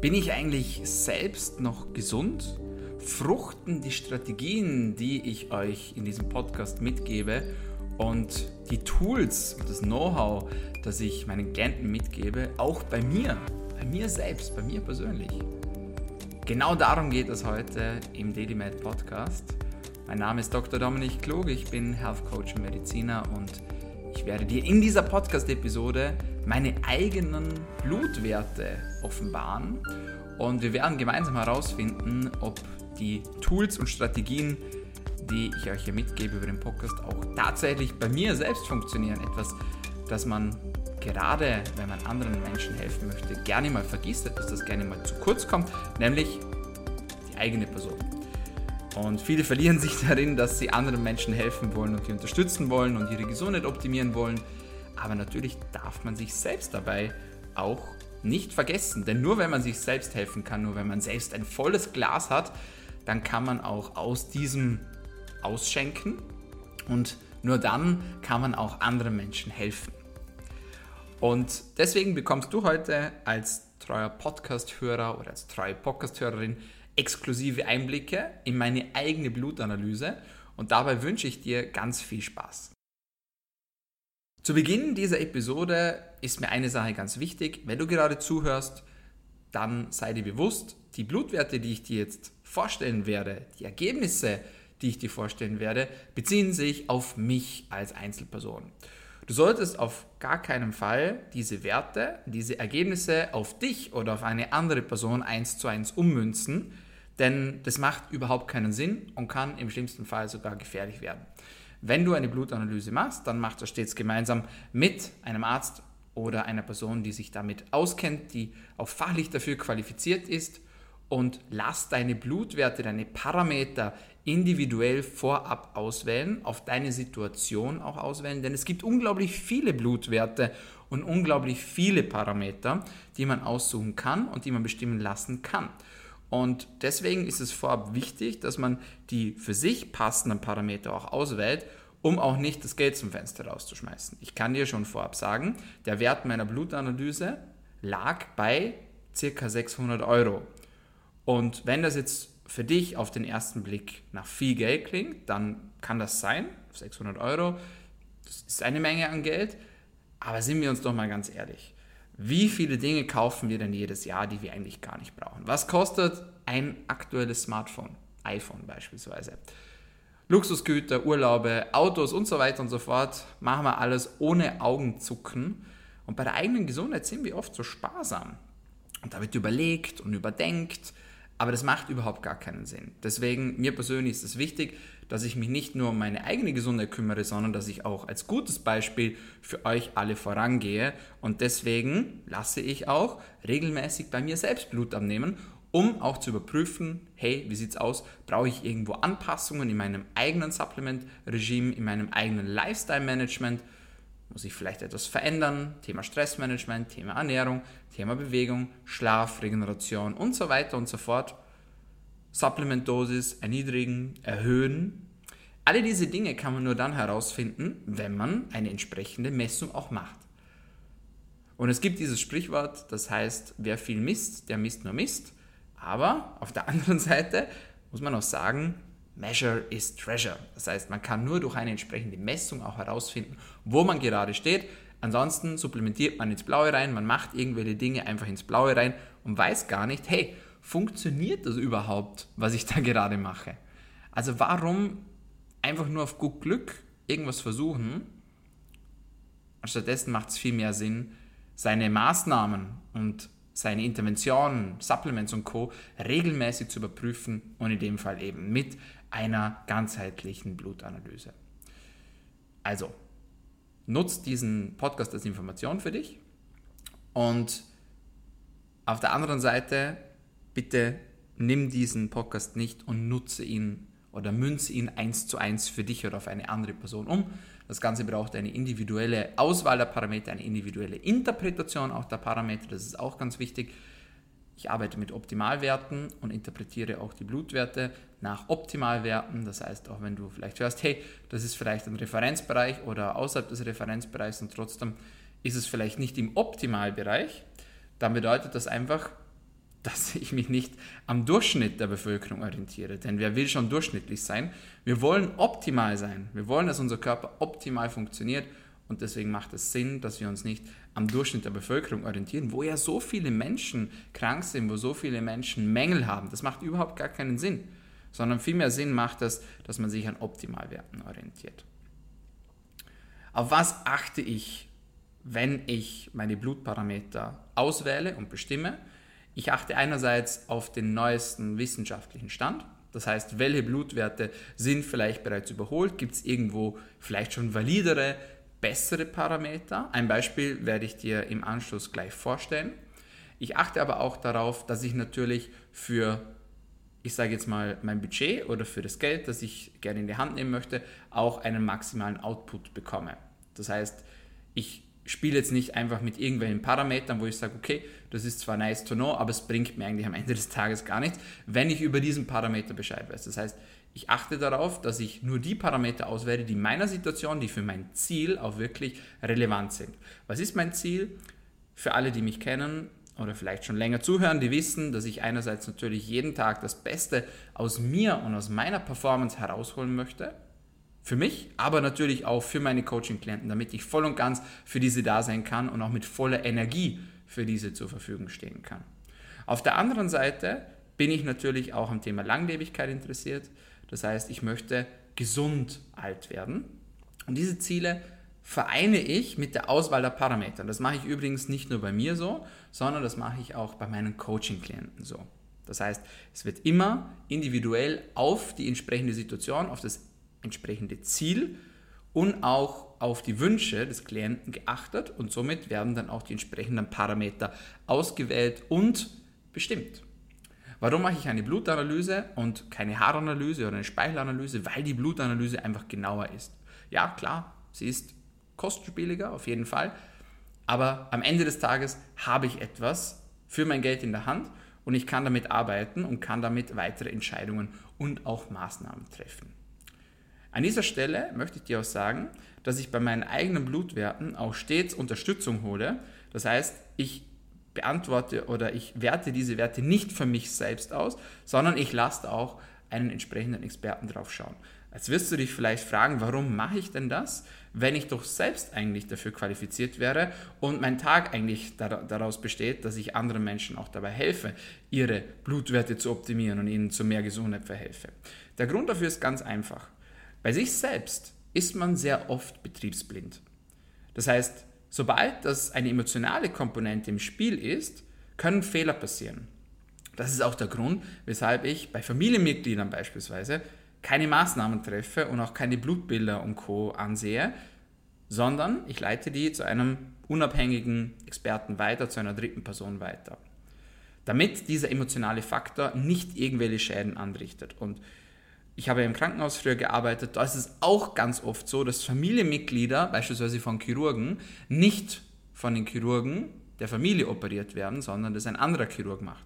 Bin ich eigentlich selbst noch gesund? Fruchten die Strategien, die ich euch in diesem Podcast mitgebe und die Tools und das Know-how, das ich meinen Klienten mitgebe, auch bei mir, bei mir selbst, bei mir persönlich? Genau darum geht es heute im DailyMed Podcast. Mein Name ist Dr. Dominik Klug, ich bin Health Coach und Mediziner und ich werde dir in dieser Podcast-Episode meine eigenen Blutwerte offenbaren und wir werden gemeinsam herausfinden, ob die Tools und Strategien, die ich euch hier mitgebe über den Podcast, auch tatsächlich bei mir selbst funktionieren. Etwas, das man gerade, wenn man anderen Menschen helfen möchte, gerne mal vergisst, dass das gerne mal zu kurz kommt, nämlich die eigene Person. Und viele verlieren sich darin, dass sie anderen Menschen helfen wollen und sie unterstützen wollen und ihre Gesundheit optimieren wollen. Aber natürlich darf man sich selbst dabei auch nicht vergessen. Denn nur wenn man sich selbst helfen kann, nur wenn man selbst ein volles Glas hat, dann kann man auch aus diesem ausschenken und nur dann kann man auch anderen Menschen helfen. Und deswegen bekommst du heute als treuer Podcast-Hörer oder als treue Podcast-Hörerin exklusive Einblicke in meine eigene Blutanalyse und dabei wünsche ich dir ganz viel Spaß. Zu Beginn dieser Episode ist mir eine Sache ganz wichtig. Wenn du gerade zuhörst, dann sei dir bewusst, die Blutwerte, die ich dir jetzt vorstellen werde, die Ergebnisse, die ich dir vorstellen werde, beziehen sich auf mich als Einzelperson. Du solltest auf gar keinen Fall diese Werte, diese Ergebnisse auf dich oder auf eine andere Person eins zu eins ummünzen, denn das macht überhaupt keinen Sinn und kann im schlimmsten Fall sogar gefährlich werden. Wenn du eine Blutanalyse machst, dann mach das stets gemeinsam mit einem Arzt oder einer Person, die sich damit auskennt, die auch fachlich dafür qualifiziert ist und lass deine Blutwerte, deine Parameter individuell vorab auswählen, auf deine Situation auch auswählen, denn es gibt unglaublich viele Blutwerte und unglaublich viele Parameter, die man aussuchen kann und die man bestimmen lassen kann. Und deswegen ist es vorab wichtig, dass man die für sich passenden Parameter auch auswählt, um auch nicht das Geld zum Fenster rauszuschmeißen. Ich kann dir schon vorab sagen, der Wert meiner Blutanalyse lag bei ca. 600 Euro. Und wenn das jetzt für dich auf den ersten Blick nach viel Geld klingt, dann kann das sein, 600 Euro, das ist eine Menge an Geld, aber sind wir uns doch mal ganz ehrlich. Wie viele Dinge kaufen wir denn jedes Jahr, die wir eigentlich gar nicht brauchen? Was kostet ein aktuelles Smartphone? iPhone beispielsweise. Luxusgüter, Urlaube, Autos und so weiter und so fort machen wir alles ohne Augenzucken. Und bei der eigenen Gesundheit sind wir oft so sparsam. Und da wird überlegt und überdenkt aber das macht überhaupt gar keinen Sinn. Deswegen, mir persönlich ist es wichtig, dass ich mich nicht nur um meine eigene Gesundheit kümmere, sondern dass ich auch als gutes Beispiel für euch alle vorangehe. Und deswegen lasse ich auch regelmäßig bei mir selbst Blut abnehmen, um auch zu überprüfen, hey, wie sieht's aus? Brauche ich irgendwo Anpassungen in meinem eigenen Supplement-Regime, in meinem eigenen Lifestyle-Management? Muss ich vielleicht etwas verändern? Thema Stressmanagement, Thema Ernährung, Thema Bewegung, Schlaf, Regeneration und so weiter und so fort. Supplementdosis erniedrigen, erhöhen. Alle diese Dinge kann man nur dann herausfinden, wenn man eine entsprechende Messung auch macht. Und es gibt dieses Sprichwort, das heißt, wer viel misst, der misst nur Mist. Aber auf der anderen Seite muss man auch sagen, Measure is Treasure. Das heißt, man kann nur durch eine entsprechende Messung auch herausfinden, wo man gerade steht. Ansonsten supplementiert man ins Blaue rein, man macht irgendwelche Dinge einfach ins Blaue rein und weiß gar nicht, hey, funktioniert das überhaupt, was ich da gerade mache? Also warum einfach nur auf gut Glück irgendwas versuchen? Stattdessen macht es viel mehr Sinn, seine Maßnahmen und seine Interventionen, Supplements und Co. regelmäßig zu überprüfen und in dem Fall eben mit einer ganzheitlichen Blutanalyse. Also, nutzt diesen Podcast als Information für dich und auf der anderen Seite bitte nimm diesen Podcast nicht und nutze ihn oder münze ihn eins zu eins für dich oder auf eine andere Person um. Das Ganze braucht eine individuelle Auswahl der Parameter, eine individuelle Interpretation auch der Parameter, das ist auch ganz wichtig. Ich arbeite mit Optimalwerten und interpretiere auch die Blutwerte nach Optimalwerten. Das heißt, auch wenn du vielleicht hörst, hey, das ist vielleicht ein Referenzbereich oder außerhalb des Referenzbereichs und trotzdem ist es vielleicht nicht im Optimalbereich, dann bedeutet das einfach, dass ich mich nicht am Durchschnitt der Bevölkerung orientiere. Denn wer will schon durchschnittlich sein? Wir wollen optimal sein. Wir wollen, dass unser Körper optimal funktioniert. Und deswegen macht es Sinn, dass wir uns nicht am Durchschnitt der Bevölkerung orientieren, wo ja so viele Menschen krank sind, wo so viele Menschen Mängel haben. Das macht überhaupt gar keinen Sinn. Sondern vielmehr Sinn macht es, dass man sich an Optimalwerten orientiert. Auf was achte ich, wenn ich meine Blutparameter auswähle und bestimme? Ich achte einerseits auf den neuesten wissenschaftlichen Stand. Das heißt, welche Blutwerte sind vielleicht bereits überholt? Gibt es irgendwo vielleicht schon validere, bessere Parameter? Ein Beispiel werde ich dir im Anschluss gleich vorstellen. Ich achte aber auch darauf, dass ich natürlich für, ich sage jetzt mal, mein Budget oder für das Geld, das ich gerne in die Hand nehmen möchte, auch einen maximalen Output bekomme. Das heißt, ich spiele jetzt nicht einfach mit irgendwelchen Parametern, wo ich sage, okay, das ist zwar nice to know, aber es bringt mir eigentlich am Ende des Tages gar nichts, wenn ich über diesen Parameter Bescheid weiß. Das heißt, ich achte darauf, dass ich nur die Parameter auswähle, die meiner Situation, die für mein Ziel auch wirklich relevant sind. Was ist mein Ziel? Für alle, die mich kennen oder vielleicht schon länger zuhören, die wissen, dass ich einerseits natürlich jeden Tag das Beste aus mir und aus meiner Performance herausholen möchte für mich, aber natürlich auch für meine Coaching-Klienten, damit ich voll und ganz für diese da sein kann und auch mit voller Energie für diese zur Verfügung stehen kann. Auf der anderen Seite bin ich natürlich auch am Thema Langlebigkeit interessiert. Das heißt, ich möchte gesund alt werden. Und diese Ziele vereine ich mit der Auswahl der Parameter. Das mache ich übrigens nicht nur bei mir so, sondern das mache ich auch bei meinen Coaching-Klienten so. Das heißt, es wird immer individuell auf die entsprechende Situation, auf das entsprechende Ziel und auch auf die Wünsche des Klienten geachtet und somit werden dann auch die entsprechenden Parameter ausgewählt und bestimmt. Warum mache ich eine Blutanalyse und keine Haaranalyse oder eine Speichelanalyse? Weil die Blutanalyse einfach genauer ist. Ja, klar, sie ist kostspieliger auf jeden Fall, aber am Ende des Tages habe ich etwas für mein Geld in der Hand und ich kann damit arbeiten und kann damit weitere Entscheidungen und auch Maßnahmen treffen. An dieser Stelle möchte ich dir auch sagen, dass ich bei meinen eigenen Blutwerten auch stets Unterstützung hole. Das heißt, ich beantworte oder ich werte diese Werte nicht für mich selbst aus, sondern ich lasse auch einen entsprechenden Experten drauf schauen. Jetzt wirst du dich vielleicht fragen, warum mache ich denn das, wenn ich doch selbst eigentlich dafür qualifiziert wäre und mein Tag eigentlich daraus besteht, dass ich anderen Menschen auch dabei helfe, ihre Blutwerte zu optimieren und ihnen zu mehr Gesundheit verhelfe. Der Grund dafür ist ganz einfach. Bei sich selbst ist man sehr oft betriebsblind. Das heißt, sobald das eine emotionale Komponente im Spiel ist, können Fehler passieren. Das ist auch der Grund, weshalb ich bei Familienmitgliedern beispielsweise keine Maßnahmen treffe und auch keine Blutbilder und Co ansehe, sondern ich leite die zu einem unabhängigen Experten weiter, zu einer dritten Person weiter. Damit dieser emotionale Faktor nicht irgendwelche Schäden anrichtet. Und ich habe im Krankenhaus früher gearbeitet, da ist es auch ganz oft so, dass Familienmitglieder, beispielsweise von Chirurgen, nicht von den Chirurgen der Familie operiert werden, sondern das ein anderer Chirurg macht.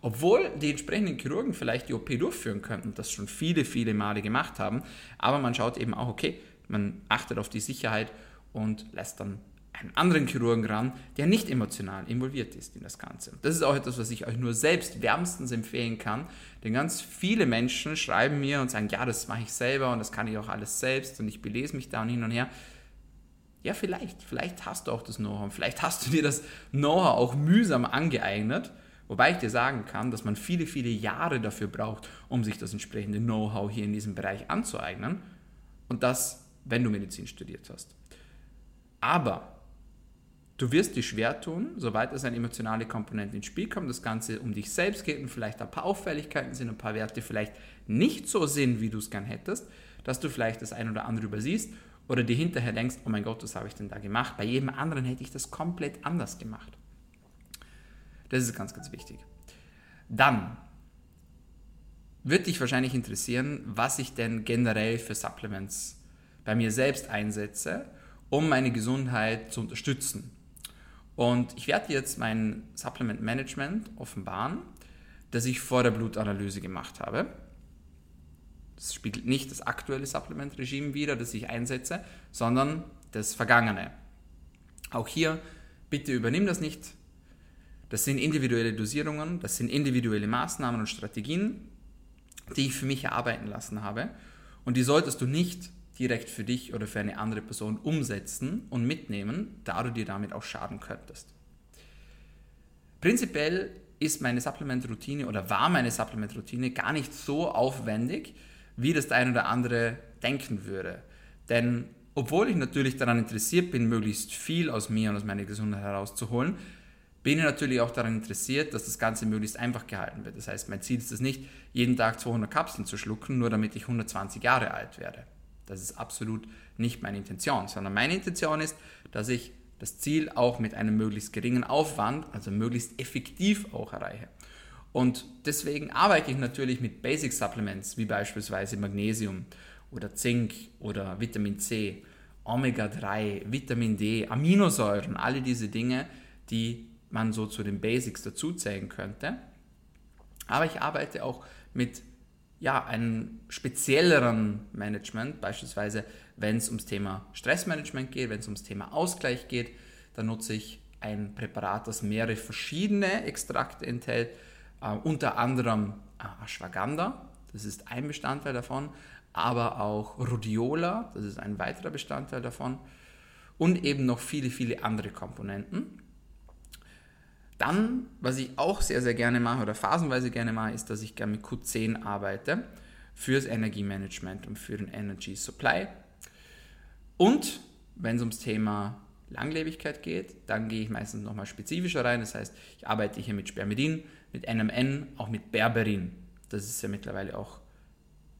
Obwohl die entsprechenden Chirurgen vielleicht die OP durchführen könnten, das schon viele, viele Male gemacht haben, aber man schaut eben auch, okay, man achtet auf die Sicherheit und lässt dann einen anderen Chirurgen ran, der nicht emotional involviert ist in das Ganze. Das ist auch etwas, was ich euch nur selbst wärmstens empfehlen kann, denn ganz viele Menschen schreiben mir und sagen, ja, das mache ich selber und das kann ich auch alles selbst und ich belese mich da und hin und her. Ja, vielleicht, vielleicht hast du auch das Know-how, vielleicht hast du dir das Know-how auch mühsam angeeignet, wobei ich dir sagen kann, dass man viele, viele Jahre dafür braucht, um sich das entsprechende Know-how hier in diesem Bereich anzueignen und das, wenn du Medizin studiert hast. Aber Du wirst dich schwer tun, sobald es eine emotionale Komponente ins Spiel kommt, das Ganze um dich selbst geht und vielleicht ein paar Auffälligkeiten sind, ein paar Werte vielleicht nicht so sind, wie du es gern hättest, dass du vielleicht das ein oder andere übersiehst oder dir hinterher denkst, oh mein Gott, was habe ich denn da gemacht? Bei jedem anderen hätte ich das komplett anders gemacht. Das ist ganz, ganz wichtig. Dann wird dich wahrscheinlich interessieren, was ich denn generell für Supplements bei mir selbst einsetze, um meine Gesundheit zu unterstützen. Und ich werde jetzt mein Supplement Management offenbaren, das ich vor der Blutanalyse gemacht habe. Das spiegelt nicht das aktuelle Supplement-Regime wider, das ich einsetze, sondern das vergangene. Auch hier, bitte übernimm das nicht. Das sind individuelle Dosierungen, das sind individuelle Maßnahmen und Strategien, die ich für mich erarbeiten lassen habe. Und die solltest du nicht direkt für dich oder für eine andere Person umsetzen und mitnehmen, da du dir damit auch schaden könntest. Prinzipiell ist meine Supplement-Routine oder war meine Supplement-Routine gar nicht so aufwendig, wie das der ein oder andere denken würde. Denn obwohl ich natürlich daran interessiert bin, möglichst viel aus mir und aus meiner Gesundheit herauszuholen, bin ich natürlich auch daran interessiert, dass das Ganze möglichst einfach gehalten wird. Das heißt, mein Ziel ist es nicht, jeden Tag 200 Kapseln zu schlucken, nur damit ich 120 Jahre alt werde. Das ist absolut nicht meine Intention, sondern meine Intention ist, dass ich das Ziel auch mit einem möglichst geringen Aufwand, also möglichst effektiv auch erreiche. Und deswegen arbeite ich natürlich mit Basic Supplements, wie beispielsweise Magnesium oder Zink oder Vitamin C, Omega-3, Vitamin D, Aminosäuren, alle diese Dinge, die man so zu den Basics dazuzählen könnte. Aber ich arbeite auch mit ja, einem spezielleren Management, beispielsweise wenn es ums Thema Stressmanagement geht, wenn es ums Thema Ausgleich geht, dann nutze ich ein Präparat, das mehrere verschiedene Extrakte enthält, äh, unter anderem äh, Ashwagandha, das ist ein Bestandteil davon, aber auch Rhodiola, das ist ein weiterer Bestandteil davon und eben noch viele, viele andere Komponenten. Dann, was ich auch sehr, sehr gerne mache oder phasenweise gerne mache, ist, dass ich gerne mit Q10 arbeite fürs Energiemanagement und für den Energy Supply. Und wenn es ums Thema Langlebigkeit geht, dann gehe ich meistens nochmal spezifischer rein. Das heißt, ich arbeite hier mit Spermidin, mit NMN, auch mit Berberin. Das ist ja mittlerweile auch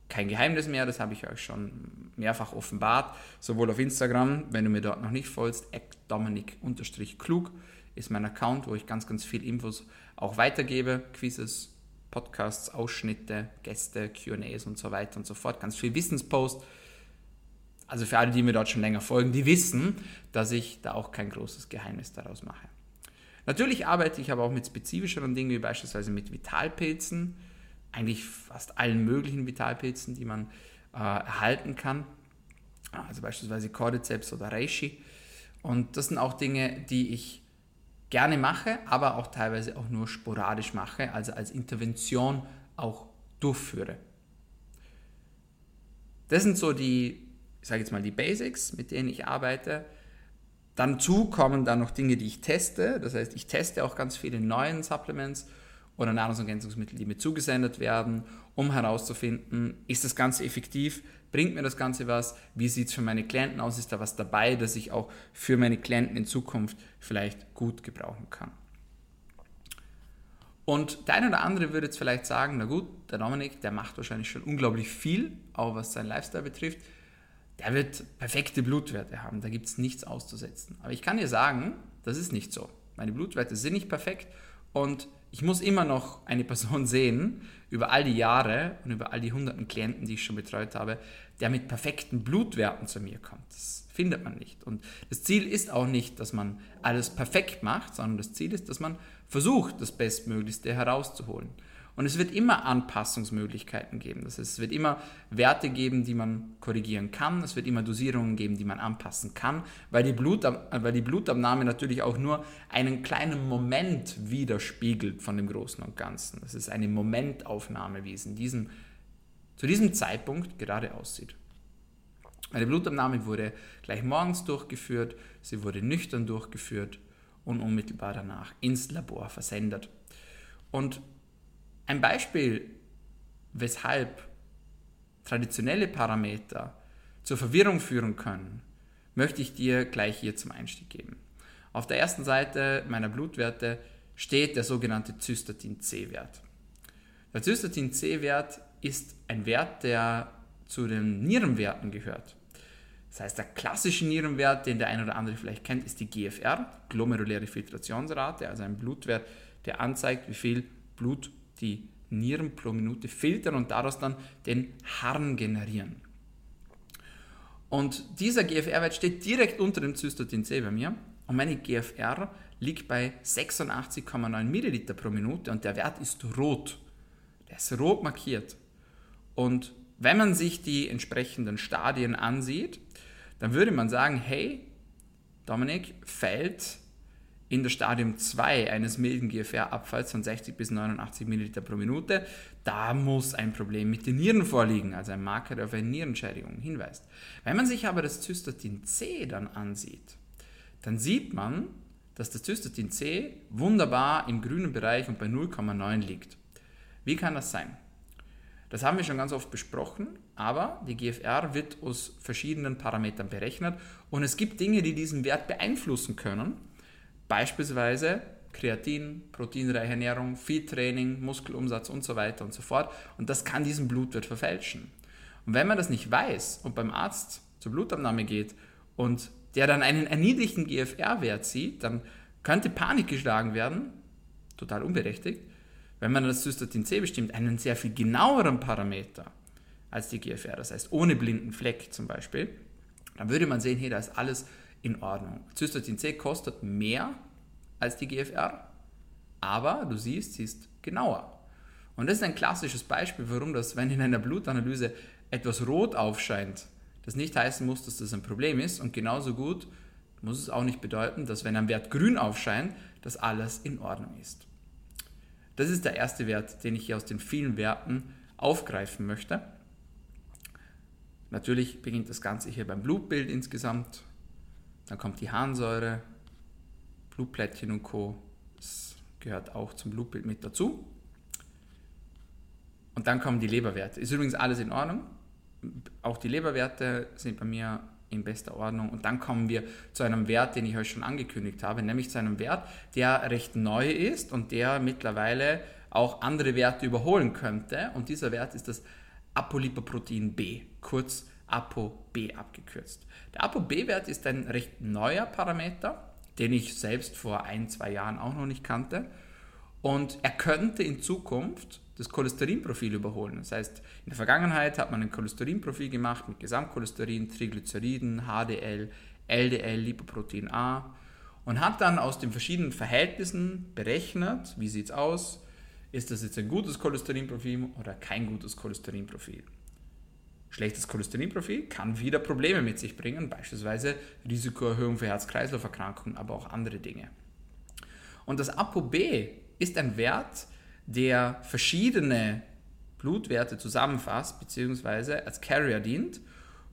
kein Geheimnis mehr, das habe ich euch schon mehrfach offenbart, sowohl auf Instagram, wenn du mir dort noch nicht folgst, dominik-klug ist mein Account, wo ich ganz, ganz viel Infos auch weitergebe, Quizzes, Podcasts, Ausschnitte, Gäste, QAs und so weiter und so fort, ganz viel Wissenspost. Also für alle, die mir dort schon länger folgen, die wissen, dass ich da auch kein großes Geheimnis daraus mache. Natürlich arbeite ich aber auch mit spezifischeren Dingen, wie beispielsweise mit Vitalpilzen, eigentlich fast allen möglichen Vitalpilzen, die man äh, erhalten kann, also beispielsweise Cordyceps oder Reishi. Und das sind auch Dinge, die ich gerne mache, aber auch teilweise auch nur sporadisch mache, also als Intervention auch durchführe. Das sind so die, ich sage jetzt mal die Basics, mit denen ich arbeite. Dann kommen dann noch Dinge, die ich teste. Das heißt, ich teste auch ganz viele neue Supplements oder Nahrungsergänzungsmittel, die mir zugesendet werden, um herauszufinden, ist das Ganze effektiv, bringt mir das Ganze was, wie sieht es für meine Klienten aus, ist da was dabei, das ich auch für meine Klienten in Zukunft vielleicht gut gebrauchen kann. Und der eine oder andere würde jetzt vielleicht sagen, na gut, der Dominik, der macht wahrscheinlich schon unglaublich viel, auch was seinen Lifestyle betrifft. Der wird perfekte Blutwerte haben, da gibt es nichts auszusetzen. Aber ich kann dir sagen, das ist nicht so. Meine Blutwerte sind nicht perfekt und ich muss immer noch eine Person sehen, über all die Jahre und über all die hunderten Klienten, die ich schon betreut habe, der mit perfekten Blutwerten zu mir kommt. Das findet man nicht. Und das Ziel ist auch nicht, dass man alles perfekt macht, sondern das Ziel ist, dass man versucht, das Bestmöglichste herauszuholen. Und es wird immer Anpassungsmöglichkeiten geben. Das heißt, es wird immer Werte geben, die man korrigieren kann. Es wird immer Dosierungen geben, die man anpassen kann, weil die, Blutab weil die Blutabnahme natürlich auch nur einen kleinen Moment widerspiegelt von dem Großen und Ganzen. Das ist eine Momentaufnahme, wie es in diesem, zu diesem Zeitpunkt gerade aussieht. Meine Blutabnahme wurde gleich morgens durchgeführt, sie wurde nüchtern durchgeführt und unmittelbar danach ins Labor versendet. Und ein Beispiel, weshalb traditionelle Parameter zur Verwirrung führen können, möchte ich dir gleich hier zum Einstieg geben. Auf der ersten Seite meiner Blutwerte steht der sogenannte Zystatin-C-Wert. Der Zystatin-C-Wert ist ein Wert, der zu den Nierenwerten gehört. Das heißt, der klassische Nierenwert, den der eine oder andere vielleicht kennt, ist die GFR, glomeruläre Filtrationsrate, also ein Blutwert, der anzeigt, wie viel Blut die Nieren pro Minute filtern und daraus dann den Harn generieren. Und dieser GFR-Wert steht direkt unter dem Cystatin C bei mir und meine GFR liegt bei 86,9 Milliliter pro Minute und der Wert ist rot. Der ist rot markiert. Und wenn man sich die entsprechenden Stadien ansieht, dann würde man sagen, hey, Dominik fällt in der Stadium 2 eines milden GFR-Abfalls von 60 bis 89 Milliliter pro Minute, da muss ein Problem mit den Nieren vorliegen, also ein Marker, der auf eine Nierenschädigung hinweist. Wenn man sich aber das Zystatin C dann ansieht, dann sieht man, dass das Zystatin C wunderbar im grünen Bereich und bei 0,9 liegt. Wie kann das sein? Das haben wir schon ganz oft besprochen, aber die GFR wird aus verschiedenen Parametern berechnet und es gibt Dinge, die diesen Wert beeinflussen können. Beispielsweise Kreatin, proteinreiche Ernährung, Feed-Training, Muskelumsatz und so weiter und so fort. Und das kann diesen Blutwert verfälschen. Und wenn man das nicht weiß und beim Arzt zur Blutabnahme geht und der dann einen erniedrigten GFR-Wert sieht, dann könnte Panik geschlagen werden, total unberechtigt, wenn man das Cystatin C bestimmt, einen sehr viel genaueren Parameter als die GFR, das heißt ohne blinden Fleck zum Beispiel, dann würde man sehen, hey, da ist alles in Ordnung. Cystatin C kostet mehr als die GFR, aber du siehst, sie ist genauer. Und das ist ein klassisches Beispiel, warum das, wenn in einer Blutanalyse etwas rot aufscheint, das nicht heißen muss, dass das ein Problem ist. Und genauso gut muss es auch nicht bedeuten, dass wenn ein Wert grün aufscheint, dass alles in Ordnung ist. Das ist der erste Wert, den ich hier aus den vielen Werten aufgreifen möchte. Natürlich beginnt das Ganze hier beim Blutbild insgesamt. Dann kommt die Harnsäure, Blutplättchen und Co. Das gehört auch zum Blutbild mit dazu. Und dann kommen die Leberwerte. Ist übrigens alles in Ordnung. Auch die Leberwerte sind bei mir in bester Ordnung. Und dann kommen wir zu einem Wert, den ich euch schon angekündigt habe, nämlich zu einem Wert, der recht neu ist und der mittlerweile auch andere Werte überholen könnte. Und dieser Wert ist das Apolipoprotein B, kurz ApoB abgekürzt. Der ApoB-Wert ist ein recht neuer Parameter, den ich selbst vor ein, zwei Jahren auch noch nicht kannte. Und er könnte in Zukunft das Cholesterinprofil überholen. Das heißt, in der Vergangenheit hat man ein Cholesterinprofil gemacht mit Gesamtcholesterin, Triglyceriden, HDL, LDL, Lipoprotein A und hat dann aus den verschiedenen Verhältnissen berechnet, wie sieht es aus, ist das jetzt ein gutes Cholesterinprofil oder kein gutes Cholesterinprofil. Schlechtes Cholesterinprofil kann wieder Probleme mit sich bringen, beispielsweise Risikoerhöhung für Herz-Kreislauf-Erkrankungen, aber auch andere Dinge. Und das ApoB ist ein Wert, der verschiedene Blutwerte zusammenfasst bzw. als Carrier dient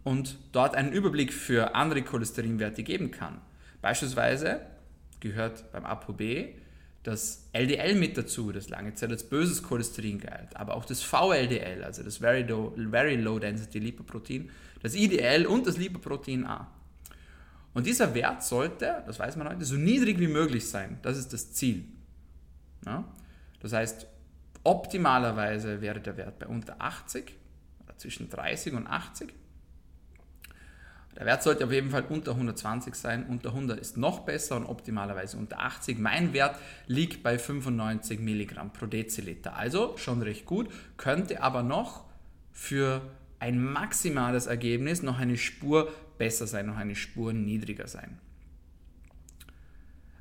und dort einen Überblick für andere Cholesterinwerte geben kann. Beispielsweise gehört beim ApoB das LDL mit dazu, das lange Zeit als böses Cholesterin galt, aber auch das VLDL, also das Very Low, Very Low Density Lipoprotein, das IDL und das Lipoprotein A. Und dieser Wert sollte, das weiß man heute, so niedrig wie möglich sein. Das ist das Ziel. Ja? Das heißt, optimalerweise wäre der Wert bei unter 80 oder zwischen 30 und 80. Der Wert sollte auf jeden Fall unter 120 sein. Unter 100 ist noch besser und optimalerweise unter 80. Mein Wert liegt bei 95 Milligramm pro Deziliter. Also schon recht gut, könnte aber noch für ein maximales Ergebnis noch eine Spur besser sein, noch eine Spur niedriger sein.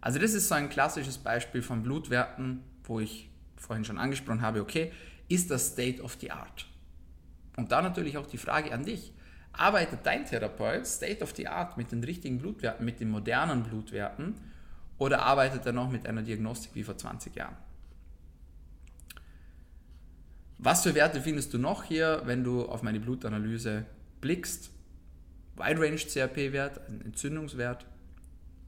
Also das ist so ein klassisches Beispiel von Blutwerten, wo ich vorhin schon angesprochen habe, okay, ist das State of the Art? Und da natürlich auch die Frage an dich. Arbeitet dein Therapeut State of the Art mit den richtigen Blutwerten, mit den modernen Blutwerten oder arbeitet er noch mit einer Diagnostik wie vor 20 Jahren? Was für Werte findest du noch hier, wenn du auf meine Blutanalyse blickst? Wide Range CRP-Wert, ein Entzündungswert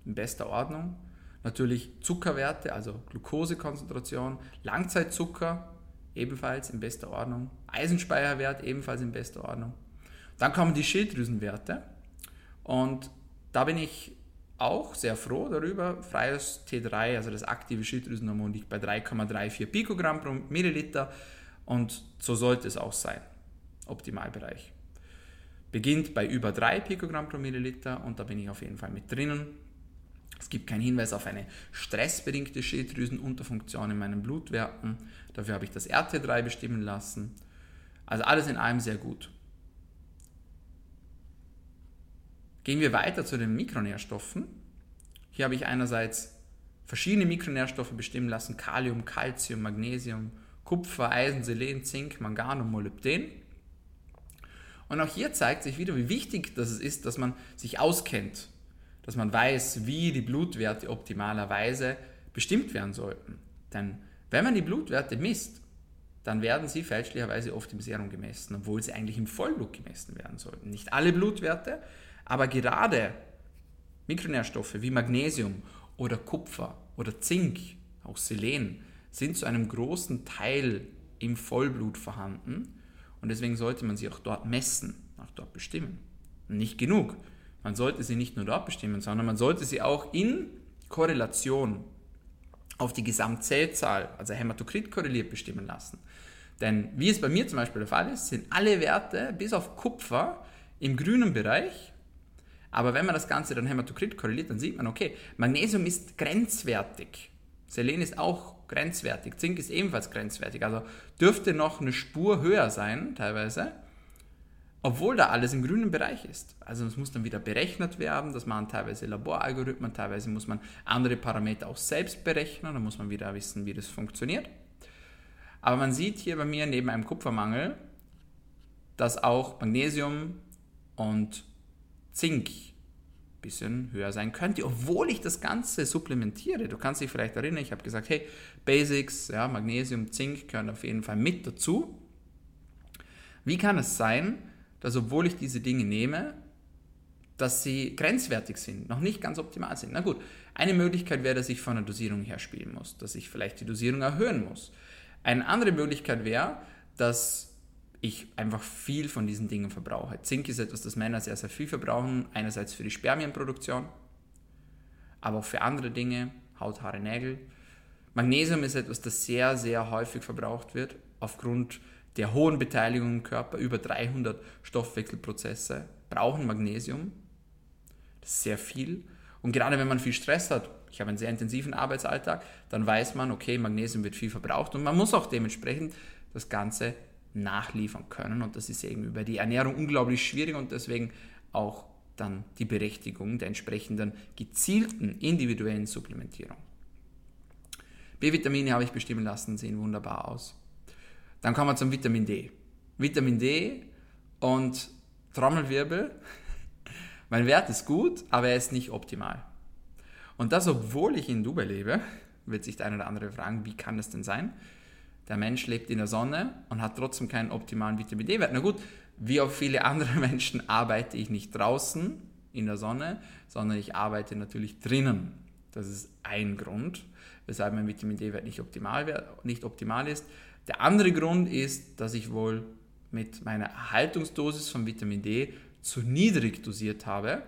in bester Ordnung. Natürlich Zuckerwerte, also Glukosekonzentration, Langzeitzucker ebenfalls in bester Ordnung, Eisenspeicherwert ebenfalls in bester Ordnung. Dann kommen die Schilddrüsenwerte und da bin ich auch sehr froh darüber. Freies T3, also das aktive Schilddrüsenhormon, liegt bei 3,34 Pikogramm pro Milliliter und so sollte es auch sein. Optimalbereich. Beginnt bei über 3 Pikogramm pro Milliliter und da bin ich auf jeden Fall mit drinnen. Es gibt keinen Hinweis auf eine stressbedingte Schilddrüsenunterfunktion in meinen Blutwerten. Dafür habe ich das RT3 bestimmen lassen. Also alles in allem sehr gut. Gehen wir weiter zu den Mikronährstoffen. Hier habe ich einerseits verschiedene Mikronährstoffe bestimmen lassen: Kalium, Calcium, Magnesium, Kupfer, Eisen, Selen, Zink, Mangan und Molybden. Und auch hier zeigt sich wieder, wie wichtig das ist, dass man sich auskennt dass man weiß, wie die Blutwerte optimalerweise bestimmt werden sollten. Denn wenn man die Blutwerte misst, dann werden sie fälschlicherweise oft im Serum gemessen, obwohl sie eigentlich im Vollblut gemessen werden sollten. Nicht alle Blutwerte, aber gerade Mikronährstoffe wie Magnesium oder Kupfer oder Zink, auch Selen, sind zu einem großen Teil im Vollblut vorhanden und deswegen sollte man sie auch dort messen, auch dort bestimmen. Nicht genug. Man sollte sie nicht nur dort bestimmen, sondern man sollte sie auch in Korrelation auf die Gesamtzellzahl, also Hämatokrit korreliert, bestimmen lassen. Denn wie es bei mir zum Beispiel der Fall ist, sind alle Werte bis auf Kupfer im grünen Bereich. Aber wenn man das Ganze dann Hämatokrit korreliert, dann sieht man, okay, Magnesium ist grenzwertig. Selen ist auch grenzwertig. Zink ist ebenfalls grenzwertig. Also dürfte noch eine Spur höher sein, teilweise obwohl da alles im grünen Bereich ist. Also es muss dann wieder berechnet werden, das machen teilweise Laboralgorithmen, teilweise muss man andere Parameter auch selbst berechnen, da muss man wieder wissen, wie das funktioniert. Aber man sieht hier bei mir neben einem Kupfermangel, dass auch Magnesium und Zink ein bisschen höher sein könnte, obwohl ich das Ganze supplementiere. Du kannst dich vielleicht erinnern, ich habe gesagt, hey, Basics, ja, Magnesium, Zink gehören auf jeden Fall mit dazu. Wie kann es sein, dass obwohl ich diese Dinge nehme, dass sie grenzwertig sind, noch nicht ganz optimal sind. Na gut, eine Möglichkeit wäre, dass ich von der Dosierung her spielen muss, dass ich vielleicht die Dosierung erhöhen muss. Eine andere Möglichkeit wäre, dass ich einfach viel von diesen Dingen verbrauche. Zink ist etwas, das Männer sehr, sehr viel verbrauchen, einerseits für die Spermienproduktion, aber auch für andere Dinge, Haut, Haare, Nägel. Magnesium ist etwas, das sehr, sehr häufig verbraucht wird, aufgrund der hohen Beteiligung im Körper, über 300 Stoffwechselprozesse, brauchen Magnesium. Das ist sehr viel. Und gerade wenn man viel Stress hat, ich habe einen sehr intensiven Arbeitsalltag, dann weiß man, okay, Magnesium wird viel verbraucht und man muss auch dementsprechend das Ganze nachliefern können. Und das ist eben über die Ernährung unglaublich schwierig und deswegen auch dann die Berechtigung der entsprechenden gezielten individuellen Supplementierung. B-Vitamine habe ich bestimmen lassen, sehen wunderbar aus. Dann kommen wir zum Vitamin D. Vitamin D und Trommelwirbel. Mein Wert ist gut, aber er ist nicht optimal. Und das, obwohl ich in Dubai lebe, wird sich der eine oder andere fragen, wie kann das denn sein? Der Mensch lebt in der Sonne und hat trotzdem keinen optimalen Vitamin D-Wert. Na gut, wie auch viele andere Menschen arbeite ich nicht draußen in der Sonne, sondern ich arbeite natürlich drinnen. Das ist ein Grund, weshalb mein Vitamin D-Wert nicht optimal, nicht optimal ist. Der andere Grund ist, dass ich wohl mit meiner Erhaltungsdosis von Vitamin D zu niedrig dosiert habe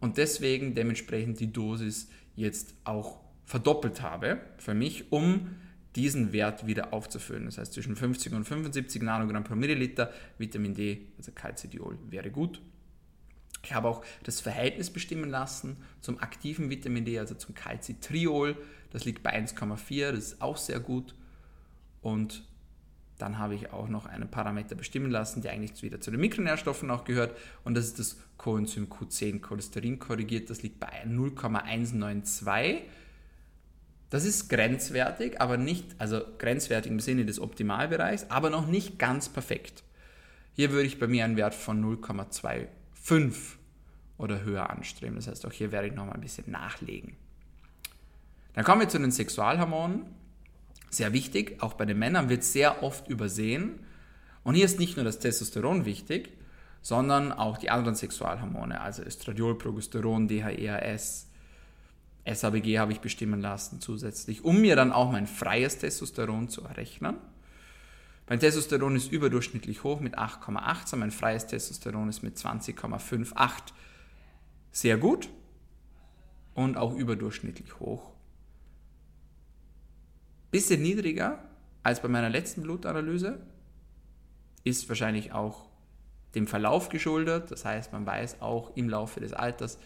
und deswegen dementsprechend die Dosis jetzt auch verdoppelt habe für mich, um diesen Wert wieder aufzufüllen. Das heißt, zwischen 50 und 75 Nanogramm pro Milliliter Vitamin D, also Calcidiol, wäre gut. Ich habe auch das Verhältnis bestimmen lassen zum aktiven Vitamin D, also zum Calcitriol. Das liegt bei 1,4, das ist auch sehr gut. Und dann habe ich auch noch einen Parameter bestimmen lassen, der eigentlich wieder zu den Mikronährstoffen auch gehört. Und das ist das Coenzym Q10, Cholesterin korrigiert. Das liegt bei 0,192. Das ist grenzwertig, aber nicht, also grenzwertig im Sinne des Optimalbereichs, aber noch nicht ganz perfekt. Hier würde ich bei mir einen Wert von 0,25 oder höher anstreben. Das heißt, auch hier werde ich noch mal ein bisschen nachlegen. Dann kommen wir zu den Sexualhormonen sehr wichtig, auch bei den Männern wird sehr oft übersehen. Und hier ist nicht nur das Testosteron wichtig, sondern auch die anderen Sexualhormone, also Östradiol, Progesteron, DHEAS, SABG habe ich bestimmen lassen zusätzlich, um mir dann auch mein freies Testosteron zu errechnen. Mein Testosteron ist überdurchschnittlich hoch mit 8,18, mein freies Testosteron ist mit 20,58 sehr gut und auch überdurchschnittlich hoch bisschen niedriger als bei meiner letzten Blutanalyse, ist wahrscheinlich auch dem Verlauf geschuldet. Das heißt, man weiß auch im Laufe des Alters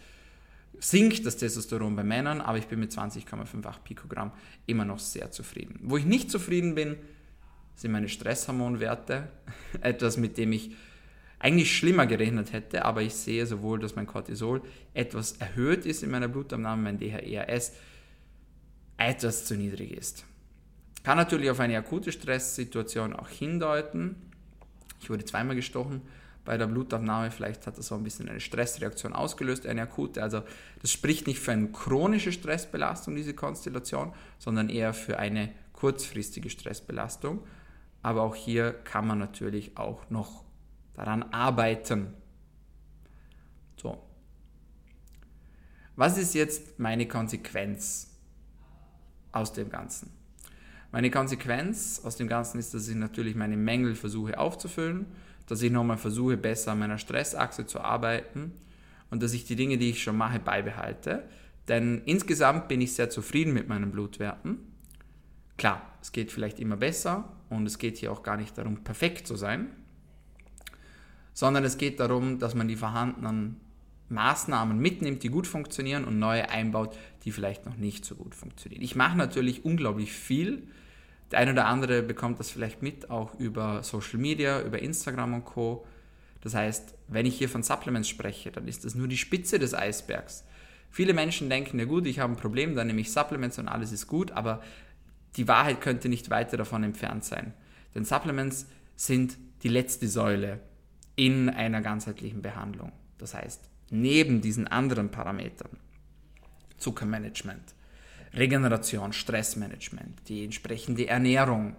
sinkt das Testosteron bei Männern, aber ich bin mit 20,58 Pikogramm immer noch sehr zufrieden. Wo ich nicht zufrieden bin, sind meine Stresshormonwerte. Etwas, mit dem ich eigentlich schlimmer gerechnet hätte, aber ich sehe sowohl, dass mein Cortisol etwas erhöht ist in meiner Blutabnahme, mein DHEAS etwas zu niedrig ist. Kann natürlich auf eine akute Stresssituation auch hindeuten. Ich wurde zweimal gestochen bei der Blutabnahme. Vielleicht hat das so ein bisschen eine Stressreaktion ausgelöst, eine akute. Also das spricht nicht für eine chronische Stressbelastung, diese Konstellation, sondern eher für eine kurzfristige Stressbelastung. Aber auch hier kann man natürlich auch noch daran arbeiten. So. Was ist jetzt meine Konsequenz aus dem Ganzen? Meine Konsequenz aus dem Ganzen ist, dass ich natürlich meine Mängel versuche aufzufüllen, dass ich nochmal versuche, besser an meiner Stressachse zu arbeiten und dass ich die Dinge, die ich schon mache, beibehalte. Denn insgesamt bin ich sehr zufrieden mit meinen Blutwerten. Klar, es geht vielleicht immer besser und es geht hier auch gar nicht darum, perfekt zu sein, sondern es geht darum, dass man die vorhandenen Maßnahmen mitnimmt, die gut funktionieren und neue einbaut, die vielleicht noch nicht so gut funktionieren. Ich mache natürlich unglaublich viel. Der eine oder andere bekommt das vielleicht mit, auch über Social Media, über Instagram und Co. Das heißt, wenn ich hier von Supplements spreche, dann ist das nur die Spitze des Eisbergs. Viele Menschen denken, ja gut, ich habe ein Problem, dann nehme ich Supplements und alles ist gut, aber die Wahrheit könnte nicht weiter davon entfernt sein. Denn Supplements sind die letzte Säule in einer ganzheitlichen Behandlung. Das heißt, neben diesen anderen Parametern, Zuckermanagement, Regeneration, Stressmanagement, die entsprechende Ernährung,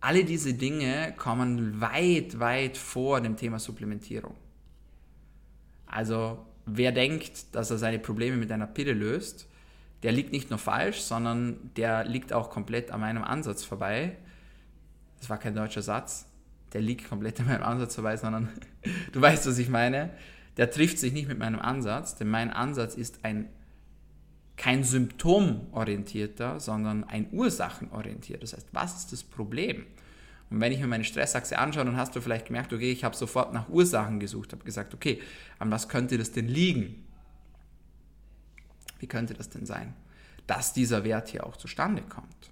alle diese Dinge kommen weit, weit vor dem Thema Supplementierung. Also wer denkt, dass er seine Probleme mit einer Pille löst, der liegt nicht nur falsch, sondern der liegt auch komplett an meinem Ansatz vorbei. Das war kein deutscher Satz. Der liegt komplett an meinem Ansatz vorbei, sondern du weißt, was ich meine der trifft sich nicht mit meinem Ansatz, denn mein Ansatz ist ein kein symptomorientierter, sondern ein ursachenorientierter. Das heißt, was ist das Problem? Und wenn ich mir meine Stressachse anschaue, dann hast du vielleicht gemerkt, okay, ich habe sofort nach Ursachen gesucht, habe gesagt, okay, an was könnte das denn liegen? Wie könnte das denn sein, dass dieser Wert hier auch zustande kommt?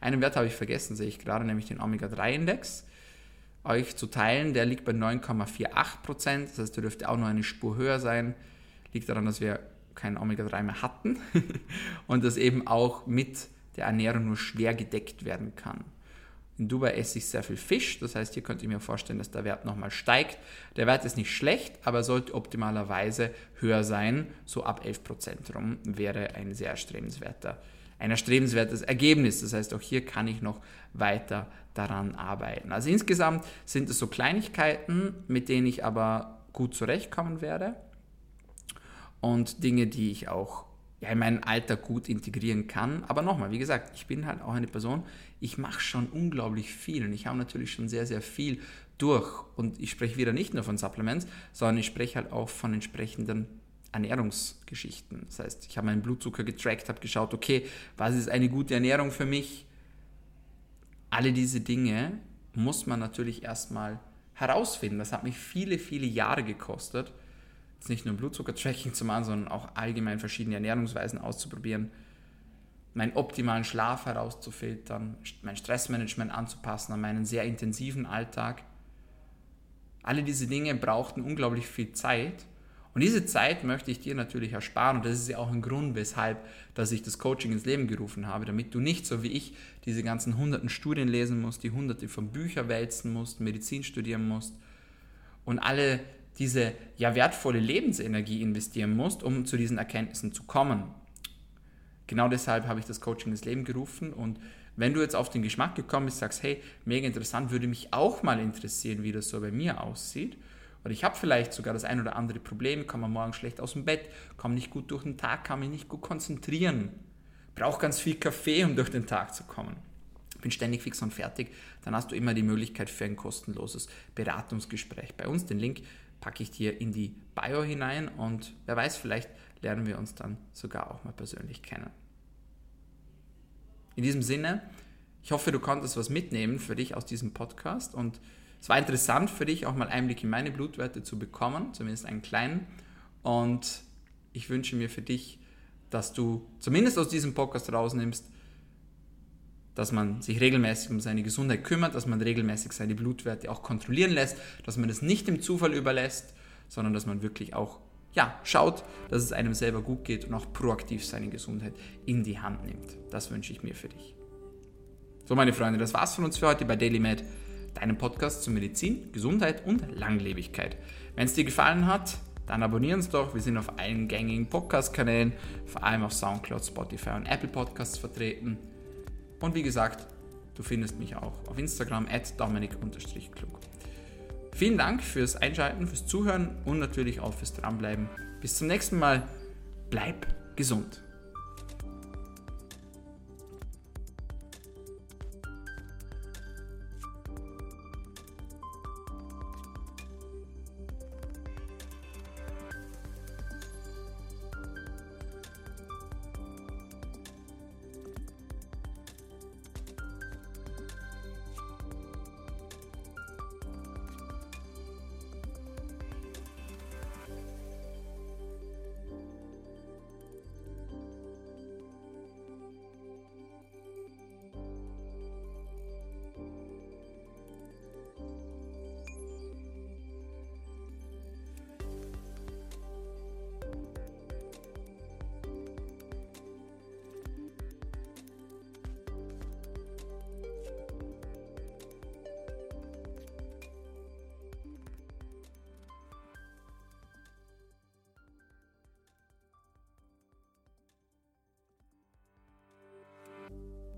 Einen Wert habe ich vergessen, sehe ich gerade, nämlich den Omega-3-Index euch zu teilen. Der liegt bei 9,48 Prozent. Das heißt, der dürfte auch noch eine Spur höher sein. Liegt daran, dass wir kein Omega-3 mehr hatten und das eben auch mit der Ernährung nur schwer gedeckt werden kann. In Dubai esse ich sehr viel Fisch, das heißt, hier könnt ihr mir vorstellen, dass der Wert nochmal steigt. Der Wert ist nicht schlecht, aber sollte optimalerweise höher sein. So ab 11% rum wäre ein sehr erstrebenswerter ein erstrebenswertes Ergebnis. Das heißt, auch hier kann ich noch weiter daran arbeiten. Also insgesamt sind es so Kleinigkeiten, mit denen ich aber gut zurechtkommen werde und Dinge, die ich auch ja, in meinen Alltag gut integrieren kann. Aber nochmal, wie gesagt, ich bin halt auch eine Person, ich mache schon unglaublich viel und ich habe natürlich schon sehr, sehr viel durch. Und ich spreche wieder nicht nur von Supplements, sondern ich spreche halt auch von entsprechenden Ernährungsgeschichten. Das heißt, ich habe meinen Blutzucker getrackt, habe geschaut, okay, was ist eine gute Ernährung für mich? Alle diese Dinge muss man natürlich erstmal herausfinden. Das hat mich viele, viele Jahre gekostet, nicht nur Blutzucker-Tracking zu machen, sondern auch allgemein verschiedene Ernährungsweisen auszuprobieren, meinen optimalen Schlaf herauszufiltern, mein Stressmanagement anzupassen an meinen sehr intensiven Alltag. Alle diese Dinge brauchten unglaublich viel Zeit. Und diese Zeit möchte ich dir natürlich ersparen. Und das ist ja auch ein Grund, weshalb, dass ich das Coaching ins Leben gerufen habe, damit du nicht so wie ich diese ganzen hunderten Studien lesen musst, die hunderte von Büchern wälzen musst, Medizin studieren musst und alle diese ja wertvolle Lebensenergie investieren musst, um zu diesen Erkenntnissen zu kommen. Genau deshalb habe ich das Coaching ins Leben gerufen und wenn du jetzt auf den Geschmack gekommen bist, sagst, hey, mega interessant, würde mich auch mal interessieren, wie das so bei mir aussieht oder ich habe vielleicht sogar das ein oder andere Problem, komme morgen schlecht aus dem Bett, komme nicht gut durch den Tag, kann mich nicht gut konzentrieren, brauche ganz viel Kaffee, um durch den Tag zu kommen. Bin ständig fix und fertig, dann hast du immer die Möglichkeit für ein kostenloses Beratungsgespräch bei uns. Den Link packe ich dir in die Bio hinein und wer weiß, vielleicht lernen wir uns dann sogar auch mal persönlich kennen. In diesem Sinne, ich hoffe, du konntest was mitnehmen für dich aus diesem Podcast und es war interessant für dich, auch mal Einblick in meine Blutwerte zu bekommen, zumindest einen kleinen. Und ich wünsche mir für dich, dass du zumindest aus diesem Podcast rausnimmst, dass man sich regelmäßig um seine Gesundheit kümmert, dass man regelmäßig seine Blutwerte auch kontrollieren lässt, dass man das nicht dem Zufall überlässt, sondern dass man wirklich auch ja, schaut, dass es einem selber gut geht und auch proaktiv seine Gesundheit in die Hand nimmt. Das wünsche ich mir für dich. So, meine Freunde, das war's von uns für heute bei DailyMed deinem Podcast zu Medizin, Gesundheit und Langlebigkeit. Wenn es dir gefallen hat, dann abonnieren uns doch. Wir sind auf allen gängigen Podcast-Kanälen, vor allem auf Soundcloud, Spotify und Apple Podcasts vertreten. Und wie gesagt, du findest mich auch auf Instagram at dominik-klug. Vielen Dank fürs Einschalten, fürs Zuhören und natürlich auch fürs Dranbleiben. Bis zum nächsten Mal. Bleib gesund.